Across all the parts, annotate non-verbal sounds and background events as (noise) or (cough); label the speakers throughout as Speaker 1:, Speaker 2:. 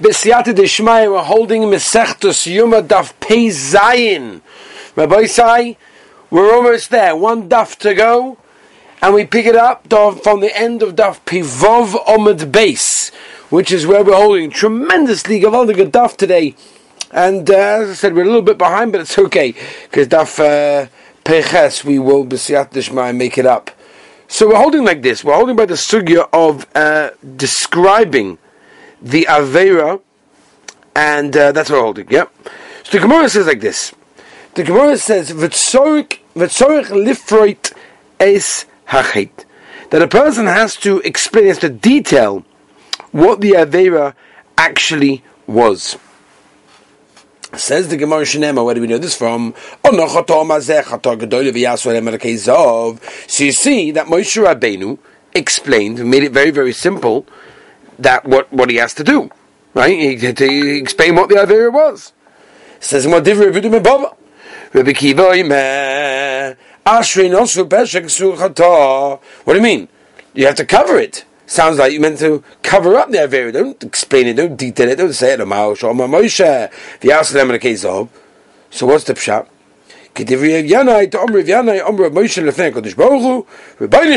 Speaker 1: B'siyata Deshmai, we're holding Mesechtus Yuma Daf Pei Zayin. Rabbi Sai, we're almost there. One daf to go, and we pick it up from the end of Daf Pivov Omid Base, which is where we're holding. Tremendously Gavaldig daf today. And uh, as I said, we're a little bit behind, but it's okay, because Daf uh, Peches, we will B'siyata Deshmai make it up. So we're holding like this. We're holding by the sugya of uh, describing the Avera, and uh, that's what we're holding. Yep. So the Gemara says like this. The Gemara says, "V'tzorich lifroit es hachet," that a person has to explain, has to detail what the Avera actually was. Says the Gemara Shenema, where do we know this from? So you see that Moshe Rabbeinu explained, made it very, very simple, that what, what he has to do. Right? He to explain what the Avera was. Says what Rabbi Kiva What do you mean? You have to cover it. Sounds like you meant to cover up the Avera. Don't explain it, don't detail it, don't say it. The Aslam and case of. So what's the pshat?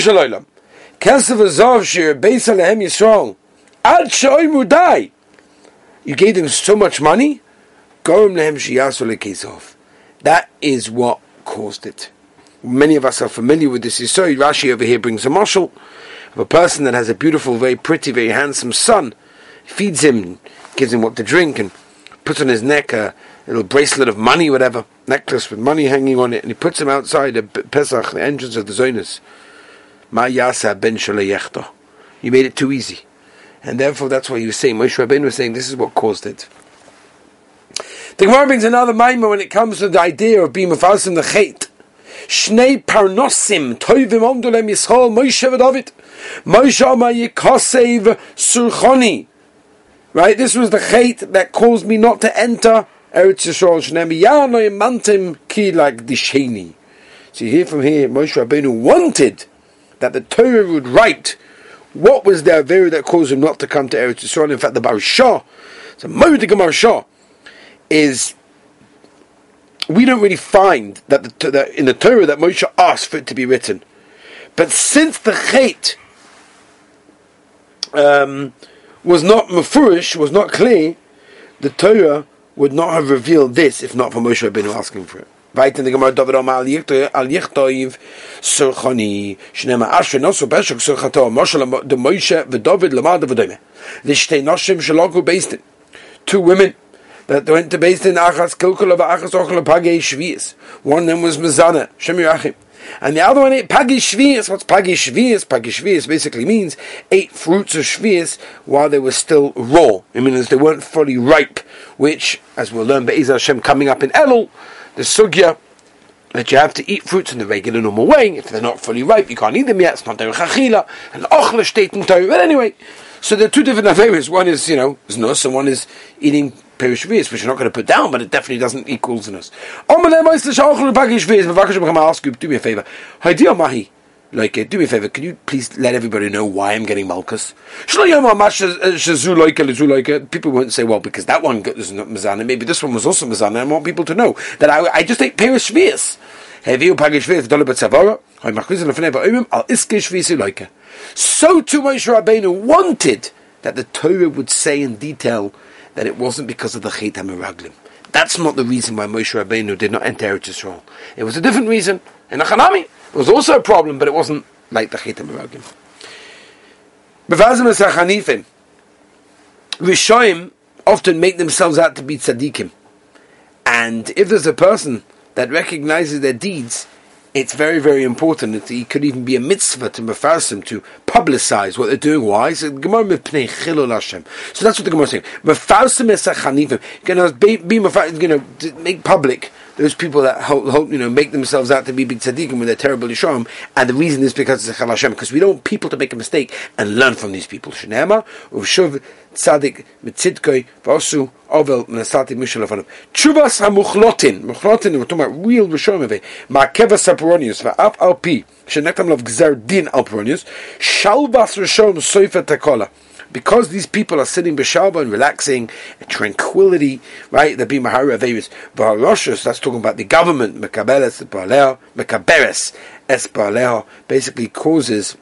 Speaker 1: Shalom Kesef Azov Shir Beis Alehem Yisrael Ad Shoimu You gave them so much money That is what caused it. Many of us are familiar with this Yisrael. Rashi over here brings a marshal of a person that has a beautiful, very pretty, very handsome son, feeds him, gives him what to drink, and puts on his neck a little bracelet of money, whatever, necklace with money hanging on it, and he puts him outside the Pesach, the entrance of the Zonas. Ma yasa ben You made it too easy. And therefore, that's why he was saying, Moshe Rabbeinu was saying, this is what caused it. The Gemara brings another mimer when it comes to the idea of being mafalsim the chait. Shnei parnosim tovim omdolem yishol Moshe v'David. Moshe Amar Yikosev Surchoni. Right, this was the chait that caused me not to enter Eretz Yisrael. Shnem Yano Mantim Ki like Disheni. So you hear from here, Moshe Rabbeinu wanted that the Torah would write what was the Avera that caused him not to come to Eretz Yisrael. In fact, the Barishah, so Moedik Marshah, is we don't really find that, the, that in the Torah that Moshe asked for it to be written. But since the chait um, was not mafurish, was not clear, the Torah would not have revealed this if not for Moshe Rabbeinu asking for it. In Gemara David al Shnema Asher Nosu Surchato Moshe Moshe Noshim Beistin Two women that went to Beistin Achas Kilkul of Achas Ochel Pagei One of them was Mezana Shem and the other one ate Pagi Shvius. What's Pagi Shvius? Pagi Shvius basically means ate fruits of Shvius while they were still raw. It means they weren't fully ripe, which, as we'll learn, Be'ez Hashem coming up in Elul, the Sugya, that you have to eat fruits in the regular normal way. If they're not fully ripe, you can't eat them yet. It's not derech achila. And ochle Torah. But anyway, so there are two different averas. One is, you know, znus, and one is eating perish which you're not going to put down, but it definitely doesn't equal znus. I'll ask you, do me a favor. Haydiya mahi. Like, uh, do me a favor, can you please let everybody know why I'm getting malchus? People won't say, well, because that one is not mazana, maybe this one was also mazana. I want people to know that I, I just ate perish shvius. הביאו פגי שביעס גדולה בצבורה, היו מכריזים לפני באוימים על עסקי שביעסי loika. So too Moshe Rabbeinu wanted that the Torah would say in detail that it wasn't because of the Chet HaMeraglim. That's not the reason why Moshe Rabbeinu did not enter Eretz Yisrael. It was a different reason. Achanami, it was also a problem, but it wasn't like the Chet HaMeraglim. Bevazim Esachanifim. Rishoim often make themselves out to be tzaddikim. And if there's a person that recognizes their deeds, it's very, very important. It, it could even be a mitzvah to mafarsim to publicize what they're doing. Why? So Gemara chilul Hashem. So that's what the Gemara is saying. Mafarsim esachanivim. You know, be, be you know, make public those people that hold, hold, you know make themselves out to be big tzaddikim when they're terrible yisharim, and the reason is because it's a Hashem, because we don't want people to make a mistake and learn from these people. Shnema uvshuv tzaddik mitzidkoi vasu ovel nasati mishalafanim. Chuvas hamuchlotin, muchlotin, we're talking about real rishon of it. Ma'keva saparonius va'af alpi shenektam lav gzer din alparonius shalvas rishon soifa takola. Because these people are sitting b'shalba and relaxing, tranquility, right? The b'mahara averis ba'aroshus. That's talking about the government. Mekaberes ba'aleo, mekaberes es ba'aleo basically causes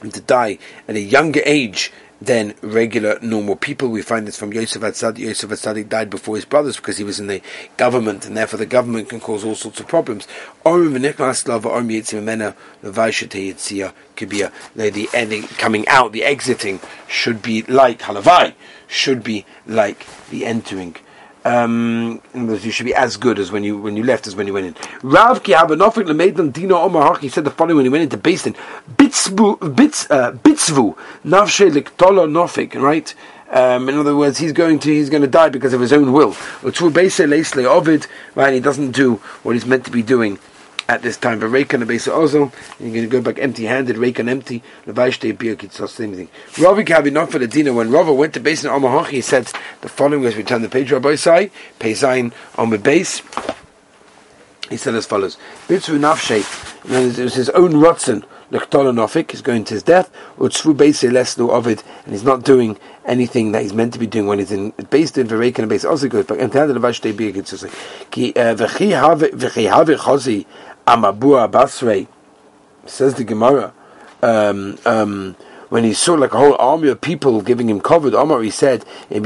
Speaker 1: him to die at a younger age than regular normal people. We find this from Yosef Atzadik. Yosef Atzadik died before his brothers because he was in the government, and therefore the government can cause all sorts of problems. The ending, coming out, the exiting should be like halavai, should be like the entering um, you should be as good as when you when you left as when you went in. Rav ki habanofik lemeidan dino omar He said the following when he went into Basin. Bitzvu bits uh, nofik right. Um, in other words, he's going to he's going to die because of his own will. Right? He doesn't do what he's meant to be doing at this time. But Reik and the base also, you're going to go back empty handed, Reik and empty, Levaishte Biakit, same thing. Ravi Kavi not for the dinner. When Rava went to base in Omaha, he said the following as we turn the page, Rabbi Sai, Peizain on the base. He said as follows: Bitzu Nafshe, it was his own Rotzen. Nofik is going to his death, Utzvu Beise Leslu Ovid, and he's not doing anything that he's meant to be doing when he's in based in Verek and base also goes back and the Vashte Big Ki uh, V'chi Have Chozi Amabua Basrei, says the Gemara, um, um, when he saw like a whole army of people giving him cover, Omar he said, They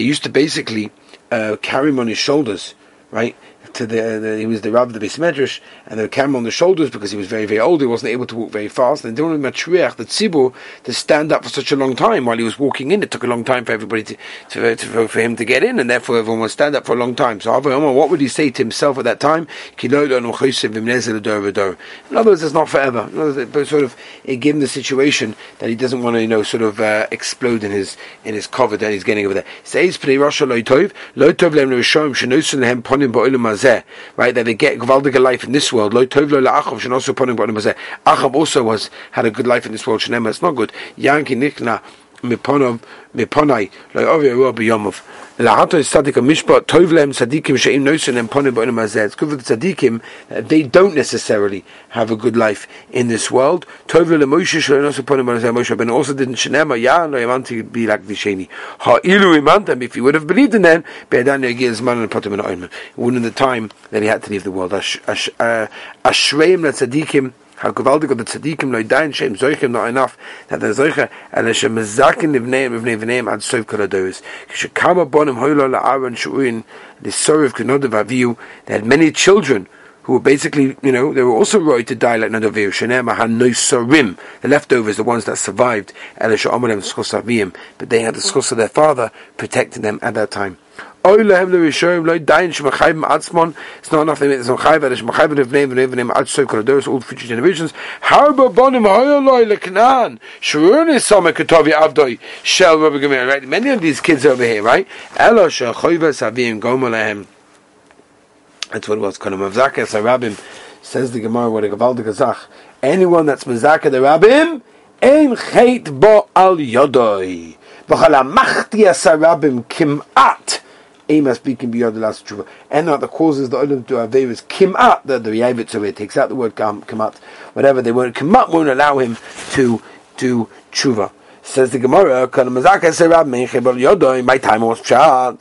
Speaker 1: used to basically uh, carry him on his shoulders, right? To the, the, he was the Rav of the Beis Medrash, and the camera on the shoulders because he was very very old. He wasn't able to walk very fast. And during Matriach, the Tzibur to stand up for such a long time while he was walking in, it took a long time for everybody to, to, to for him to get in, and therefore everyone would stand up for a long time. So what would he say to himself at that time? In other words, it's not forever. Words, but sort of it gave him the situation that he doesn't want to, you know, sort of uh, explode in his in his cover that he's getting over there. Says right? That they get gewaldige life in this world. Lo tov lo hazeh. Achav also was had a good life in this world. Shenema, it's not good. Yanki nikna miponov miponai lo ovi ero b'yomov. Lahato is tzadik a mishpat tov lehem tzadikim she'im nosen and ponim b'onim hazeh. It's good for the tzadikim. Uh, they don't necessarily have a good life in this world. Tov lo Moshe shenosu ponim b'onim hazeh. Moshe ben also didn't shenema ya lo yamanti be like the sheni. Ha ilu imantem if he would have believed in them. Be'adan yagir zman and potim and oimen. Wouldn't the time that he had to leave the world. Uh, ashreim tzadikim how gewaltig the tzaddikim lo dain shem zoichem not enough that the zoiche ele shem mezakin livneim livnei vneim ad soif kol adoris kishakama bonim hoilo la'aron shu'in the sorrow kenodav aviu they had many children who were basically, you know, they were also right to die like Nadaviu. Shenem Hanoisarim, the leftovers, the ones that survived, Elisha Amalem Skosavim, but they had the skos of their father protecting them at that time. Oy lehem le rishoyim loy dayin shmachayim atzmon. It's not enough. It's not chayv. It's machayv and vneim and vneim ad soy koradoros all future generations. Harba bonim hoyo loy leknan. Shurun is some ketovi avdoi shel Rabbi Gamir. Right. Many of these kids over here, right? Elo shechoyva savim gomalehem. That's what it was. Kana mavzaka sarabim says the Gemara what a gavaldik azach. Anyone that's mavzaka the rabbim ein chet bo al yodoi. V'chala machti asarabim kimat. Ema speaking beyond the last tshuva. And not the causes the olim to aveir is kimat, the, the Yavit, it takes out the word kimat, whatever they won't, kimat won't allow him to do tshuva. Says the Gemara. My time was pshat.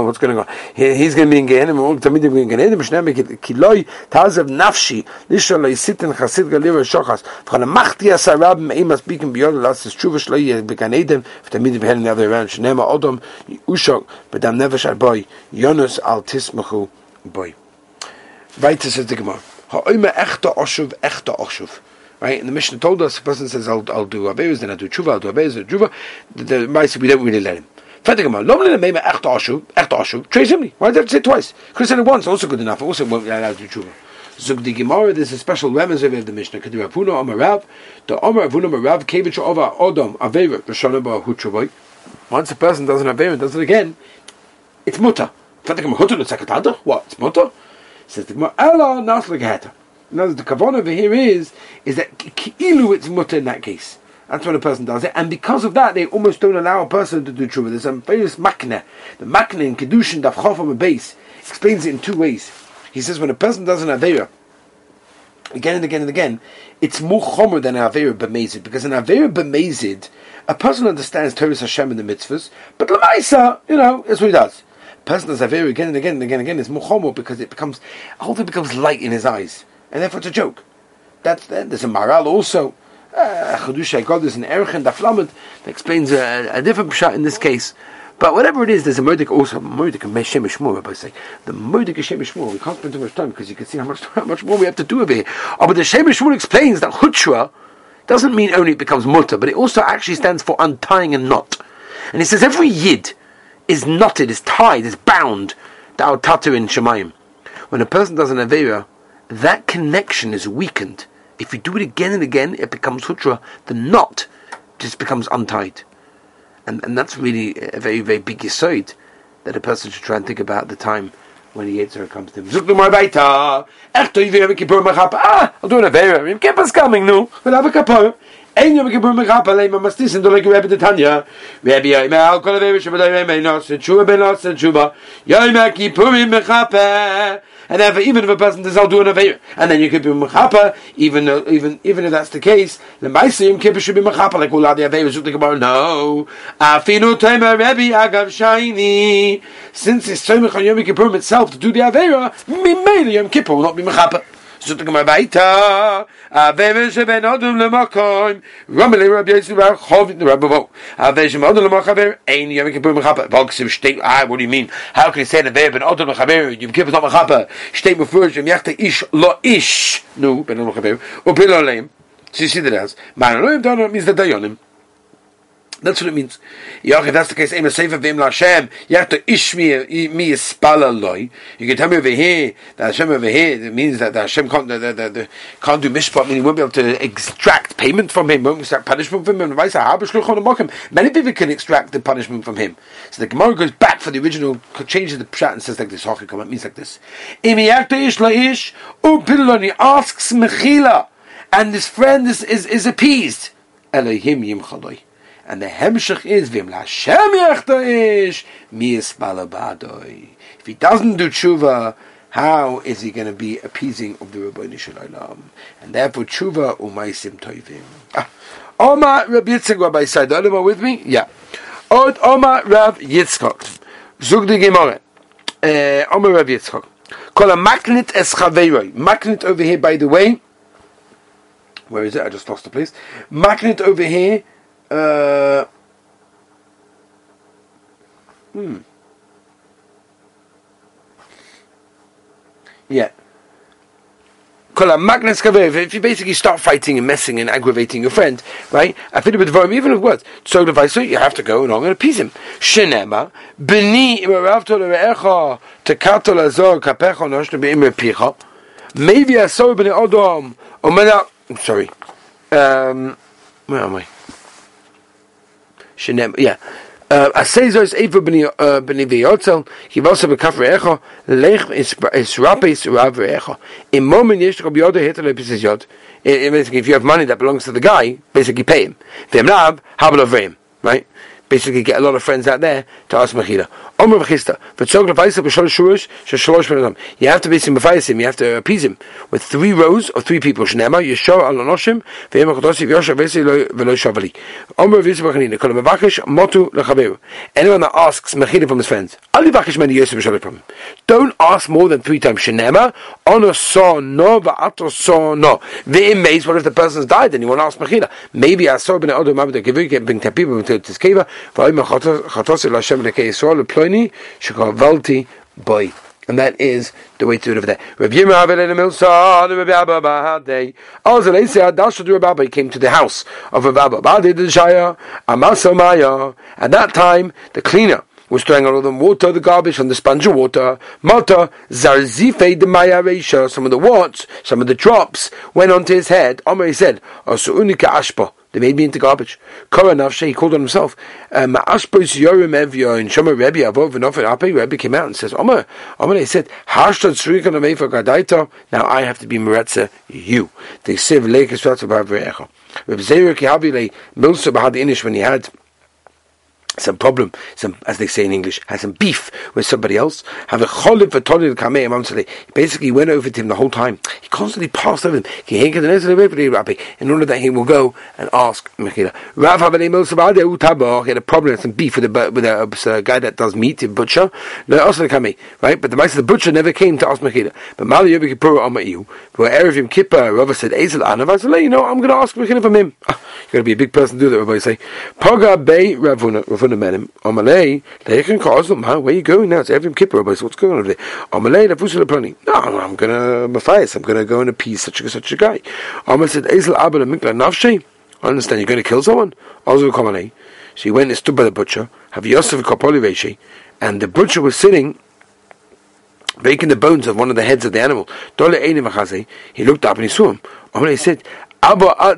Speaker 1: (laughs) What's going on? He's going to be in Gehenim. All tamid beganedim. Shnem kiloi tazav nafshi. Lisha lo yisitin chasid galir shochas. Kana machti asar Rab Meima speaking beyond last is shlo yeh the other around. Shnem odom ushok. But I'm never shal boy. Yonus al tismachu boy. Weiter says the Gemara. Ha'oime echta oshuv echta oshuv. Right? And the Mishnah told us, the person says, I'll, I'll do Abeus, then I'll do Tshuva, I'll do Abeus, I'll do Tshuva. The, the we don't really let him. Why did I say it twice? Could have said it once, also good enough, also won't allow to do Tshuva. Zug the Gemara, there's a special remez of the Mishnah. Kadi Ravuna Amarav, the Amar Ravuna Amarav, Kevich Ova Odom, Avera, Rashana Ba. Once a person does an Avera and does it again, it's Hutter, the Sekatata? What? It's mutter? Says the Gemara, Ella Naslik Hatter. Now the kavanah over here is is that ki'ilu it's mutter in that case. That's when a person does it, and because of that, they almost don't allow a person to do tshuva. There's a famous makne. The makne in kedushin daf chofam base explains it in two ways. He says when a person does an avera, again and again and again, it's more chomer than an avera b'mezid because an avera b'mezid, a person understands Torah Hashem and the mitzvahs, but lamaisa, you know, that's what he does. A person does avera again and again and again and again. It's more chomer because it becomes all it becomes light in his eyes, and therefore it's a joke. That's there's a maral also. Uh, Chadusha God is an Erchen Daflamet that explains a, a different pshat in this case. But whatever it is, there's a murdik also murdik Shmur. Rabbi say the murdik of Shem MiShmuel. We can't spend too much time because you can see how much how much more we have to do over here. Oh, but the Shem MiShmuel explains that Hutra doesn't mean only it becomes mutter, but it also actually stands for untying a knot. And he says every yid is knotted, is tied, is bound. Da'al tatu in Shemayim. When a person does an avera, that connection is weakened if you do it again and again, it becomes sutra. The knot just becomes untied. And, and that's really a very, very big aside that a person should try and think about the time when the Yetzer comes to him. Ah, I'll do an avera. Coming. We'll have a and therefore even if a person does not do an Aveir, and then you could be Mechapa, even though, even even if that's the case, the Maisim Kippur should be Mechapa, like Ulad the Aveir, Zut the No. Afinu Tema Rebbe Agav Shaini. Since it's Tzemach on Yom Kippur itself to do the Aveira, Mimele Yom Kippur will not be Mechapa. So bar the ein yom ah, what do you mean? How can you say that ben ish lo ish. Nu ben Man. That's what it means. Yoch, if that's the case, Ema Sefer Vim Lashem, you have to ish mi yispala loy. You can tell me over here that Hashem over here it means that the Hashem can't, the, the, the, can't do mishpat, meaning he won't be able to extract payment from him, won't extract punishment from him. Many people can extract the punishment from him. So the Gemara goes back for the original, changes the pshat and says like this. It means like this. He asks Mechila, and this friend is, is, is appeased. Elohim yimchaloi. And the hemshech is vim Lashem ish mias balabadoi. If he doesn't do tshuva, how is he going to be appeasing of the Rabbi Shalom? And therefore tshuva umaisim toivim. Ah. Oma Rab Yitzchak Rabbi Said. Are with me? Yeah. Od Oma Rav Yitzchak. Zug di Gemara. Uh, Oma Rav Yitzchak. Call maknit es chaveiroi. Maknit over here, by the way. Where is it? I just lost the place. Maknit over here uh, hmm. Yeah. If you basically start fighting and messing and aggravating your friend, right? I feel with Dvarim, even if words. So vice, you have to go and I'm going to appease him. Shenema, picha. Maybe I saw b'ni odom, or sorry. Um, where am I? Shenem, yeah. Uh, Asezos Eva b'ni uh, v'yotzel, kivosa b'kafre echo, lech is rapis rav echo. In moment yesh rab yoda hitel episis yod. Basically, if you have money that belongs to the guy, basically pay him. V'em rab, habel of right? Basically get a lot of friends out there to ask Mechila. Omer. You have to basically mefayis him, you have to appease him with three rows of three people. Shnema, Yeshua shavali. Omer motu. Anyone that asks Mechila from his friends, ali vakish many yosef b'sholosh from. Don't ask more than three times. Shnema, ono so no v'ato so no. V'im meis, what if the person's died and you want to ask Mechila? Maybe I saw b'nei odom into this cave, and that is the way to do it over there. Rabbi came to the house of Rabbi. At that time, the cleaner was throwing out all the water, the garbage from the sponge of water. Mata zarzife de maya Some of the warts, some of the drops went onto his head. Omer he said, "Osu unika ashpa." They made me into garbage. Korah Nafshe, he called on himself. Um, Ashbos Yorim Evyo and Shoma Rebbe above and often Ape, Rebbe came out and says, Omer, Omer, he said, Hashtag Srikan Amefa Gadaita, now I have to be Meretza, you. They say, Lekes Ratsa Bavrecha. Reb Zerek Yahavile, Milsa Bahad Inish, when he had some problem, some as they say in English, had some beef with somebody else. Have a choliv He basically went over to him the whole time. He constantly passed over him. In order that he will go and ask Mechila. Rav he had a problem, some beef with a with a, a guy that does meat, a butcher. No, also the right? But the mice the butcher never came to ask Mechila. But Mali Yom Kippur Amayu, where Erev Yom Kippur, Rav said, Ezel Anav. You know, I'm going to ask Mechila from him. Ah, (laughs) you got to be a big person to do that. Everybody say, Paga Bay Ravuna. Ravuna met him. Amalei, can cause them. Where are you going now? It's Evim Kippur. What's going on over there? Amalei, Lafusila Plani. No, I'm going to Matthias. I'm to go and appease such a such a guy. Amal said, Ezel Abba Mikla Nafshe. I understand you're to kill someone. Also, Kamalei. So he went and stood by the butcher. Have Yosef Kapoli. And the butcher was sitting breaking the bones of one of the heads of the animal. He looked up and he saw him. He said, Abba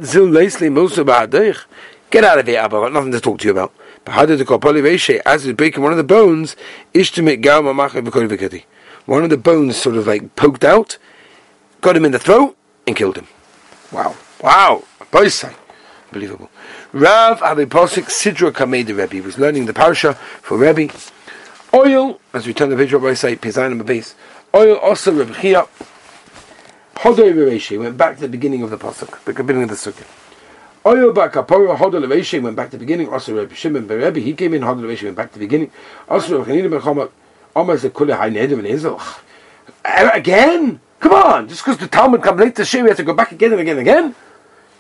Speaker 1: Get out of here, Abba. I've got nothing to talk to you about. As he's breaking one of the bones, one of the bones sort of like poked out, got him in the throat, and killed him. Wow. Wow. Unbelievable. Rav Abiposik Sidra Kameda Rebbe was learning the parsha for Rebbe. Oil, as we turn the picture up, I say, Pizanim base. Oil also Rebbe Chia. Hodoi went back to the beginning of the pasuk, the beginning of the sukkah. Went back to the beginning. Also Rabbi Shimon Rebbe, he came in. Went back to the beginning. Rabbi. Again? Come on! Just because the Talmud come late to share, we have to go back again and again and again?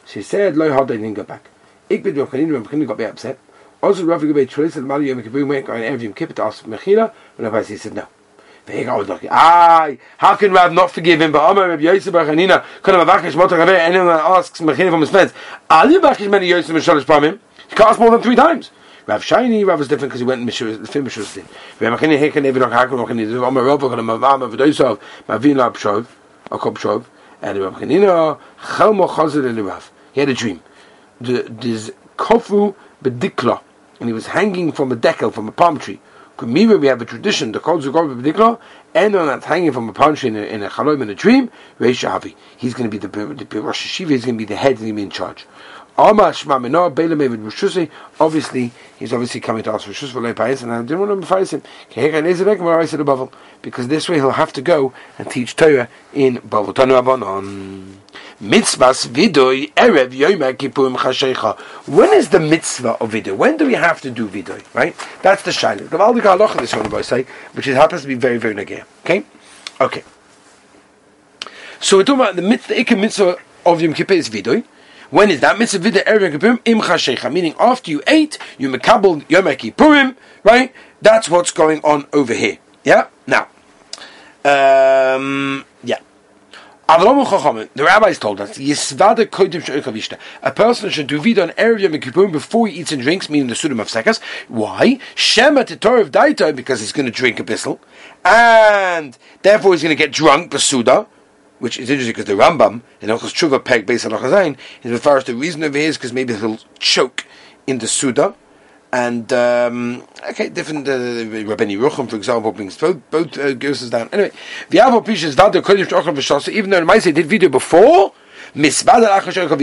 Speaker 1: She said, Lo Hodol didn't go back. Ik bin Rabbi Chanina ben got me upset. Also Rabbi Gabay Tris and Mali Yom Kippur went going every Yom Kippur to ask Mechila, and Rabbi said no. Aye, how can Rav not forgive him? But Amar Rabbi Yosef Bar Chanina, could have avakish anyone asks Mechina from his friends, many Yosef and Shalish Pamim, he can't ask more than three times. Rav Shiny, Rav was different because he went Mishur, the film Din. Rav Mechina Mechina, Rav, Mavin Shov, and Rav Rav. He had a dream. This Kofu Bedikla, and he was hanging from a decal, from a palm tree. Kumira, we have a tradition, the Kol Zugor B'dikla, anyone that's hanging from a punch in a, in a chalom in a dream, Reish Avi. He's going to be the, the, Rosh Hashiva, he's going to be the head, he's going to be in charge. Obviously, he's obviously coming to ask for Leipais, and I didn't want to advise him. Because this way he'll have to go and teach Torah in Bavel. Mitzvahs vidoy erev yoyma kippurim chashecha. When is the mitzvah of vidoy? When do we have to do vidoy? Right? That's the shaila. The Valdik halacha this one boy say, which is happens to be very very nagir. Okay, okay. So we're talking about the mitzvah, the mitzvah of Yom Kippur is vidoy. When is that mitzvah vidoy erev kippurim im chashecha? Meaning after you ate, you mekabel yom kippurim. Right? That's what's going on over here. Yeah. Now. Um. The rabbis told us, a person should do vida on Erev Yom before he eats and drinks, meaning the Sudim of Sekas. Why? Shema Torah of Daita, because he's going to drink a bissel, and therefore he's going to get drunk, Basuda, which is interesting because the Rambam, in Ochos Tshuva Peg, based on Ochazain, is far as the reason of his, because maybe he'll choke in the Suda, and um, okay, different. Uh, Rucham, for example, brings both both uh, down. Anyway, the Avo Pish is Vada Kodesh Ocham V'Shasa. Even though the Ma'aseh did video before, Maybe it'll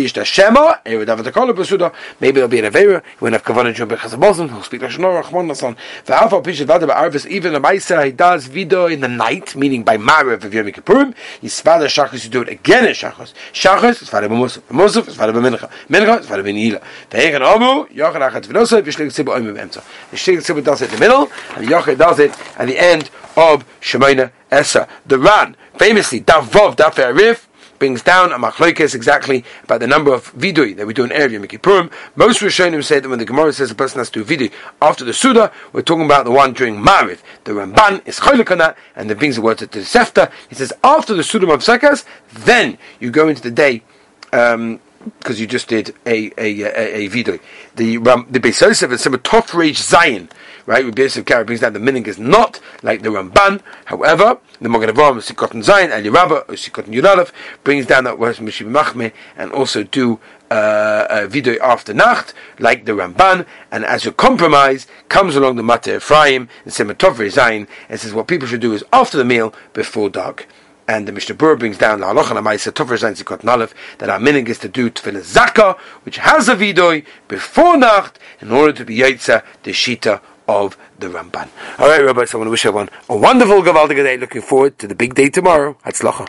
Speaker 1: be an Avera. He won't have Kavanah Jum Bechaz Muslim. He'll speak Lashon Rachman Nasan. The Avo Pish is Vada Ba'arvis. Even the Ma'aseh he does video in the night, meaning by Marav of Yom Kippurim. Yisvada Shachos. You do it again in Shachos. Shachos is Vada B'Musaf. Musaf is Vada B'Mincha. Mincha is Vada B'Nila. Ve'echen Amu Yochad Achat V'Nosaf V'Shlik Tzibu Oim B'Emtza. The Shlik Tzibu does it in the middle, and Yochad does it at the end of Shemona Esa. The Ran famously Davov Daf Arif brings down a machlokes exactly about the number of vidui that we do in Erev Yom Kippurim. Most Rishonim say that when the Gemara says a person has to do vidui after the Suda, we're talking about the one during Mariv. The Ramban is cholik on that, and then brings the word to the Sefta. He says after the Suda of Sekas, then you go into the day. Um, because you just did a a a, a vidui. The um, the Beis Yosef and some Reich Zion right? Rabbi Yosef Karo brings down the meaning is not like the Ramban. However, the Mogen Avraham, Sikot and Zayin, Ali Rabba, Sikot and Yudalef brings down that word Mishib Machme and also do uh, vidoy after nacht, like the Ramban, and as a compromise, comes along the Mata Ephraim and Sematov Zayin, and says what people should do is after the meal, before dark. And the Mishnah Berurah brings down La Halacha Namaisa Tov Zayin Zikot Nalef that our minig is to do Tefillah Zaka, which has a vidoy before nacht, in order to be Yaitza the Shita of the Ramban. All right, Rabbi, so I want to wish everyone a wonderful Gavaldiga day. Looking forward to the big day tomorrow. Hatzlacha.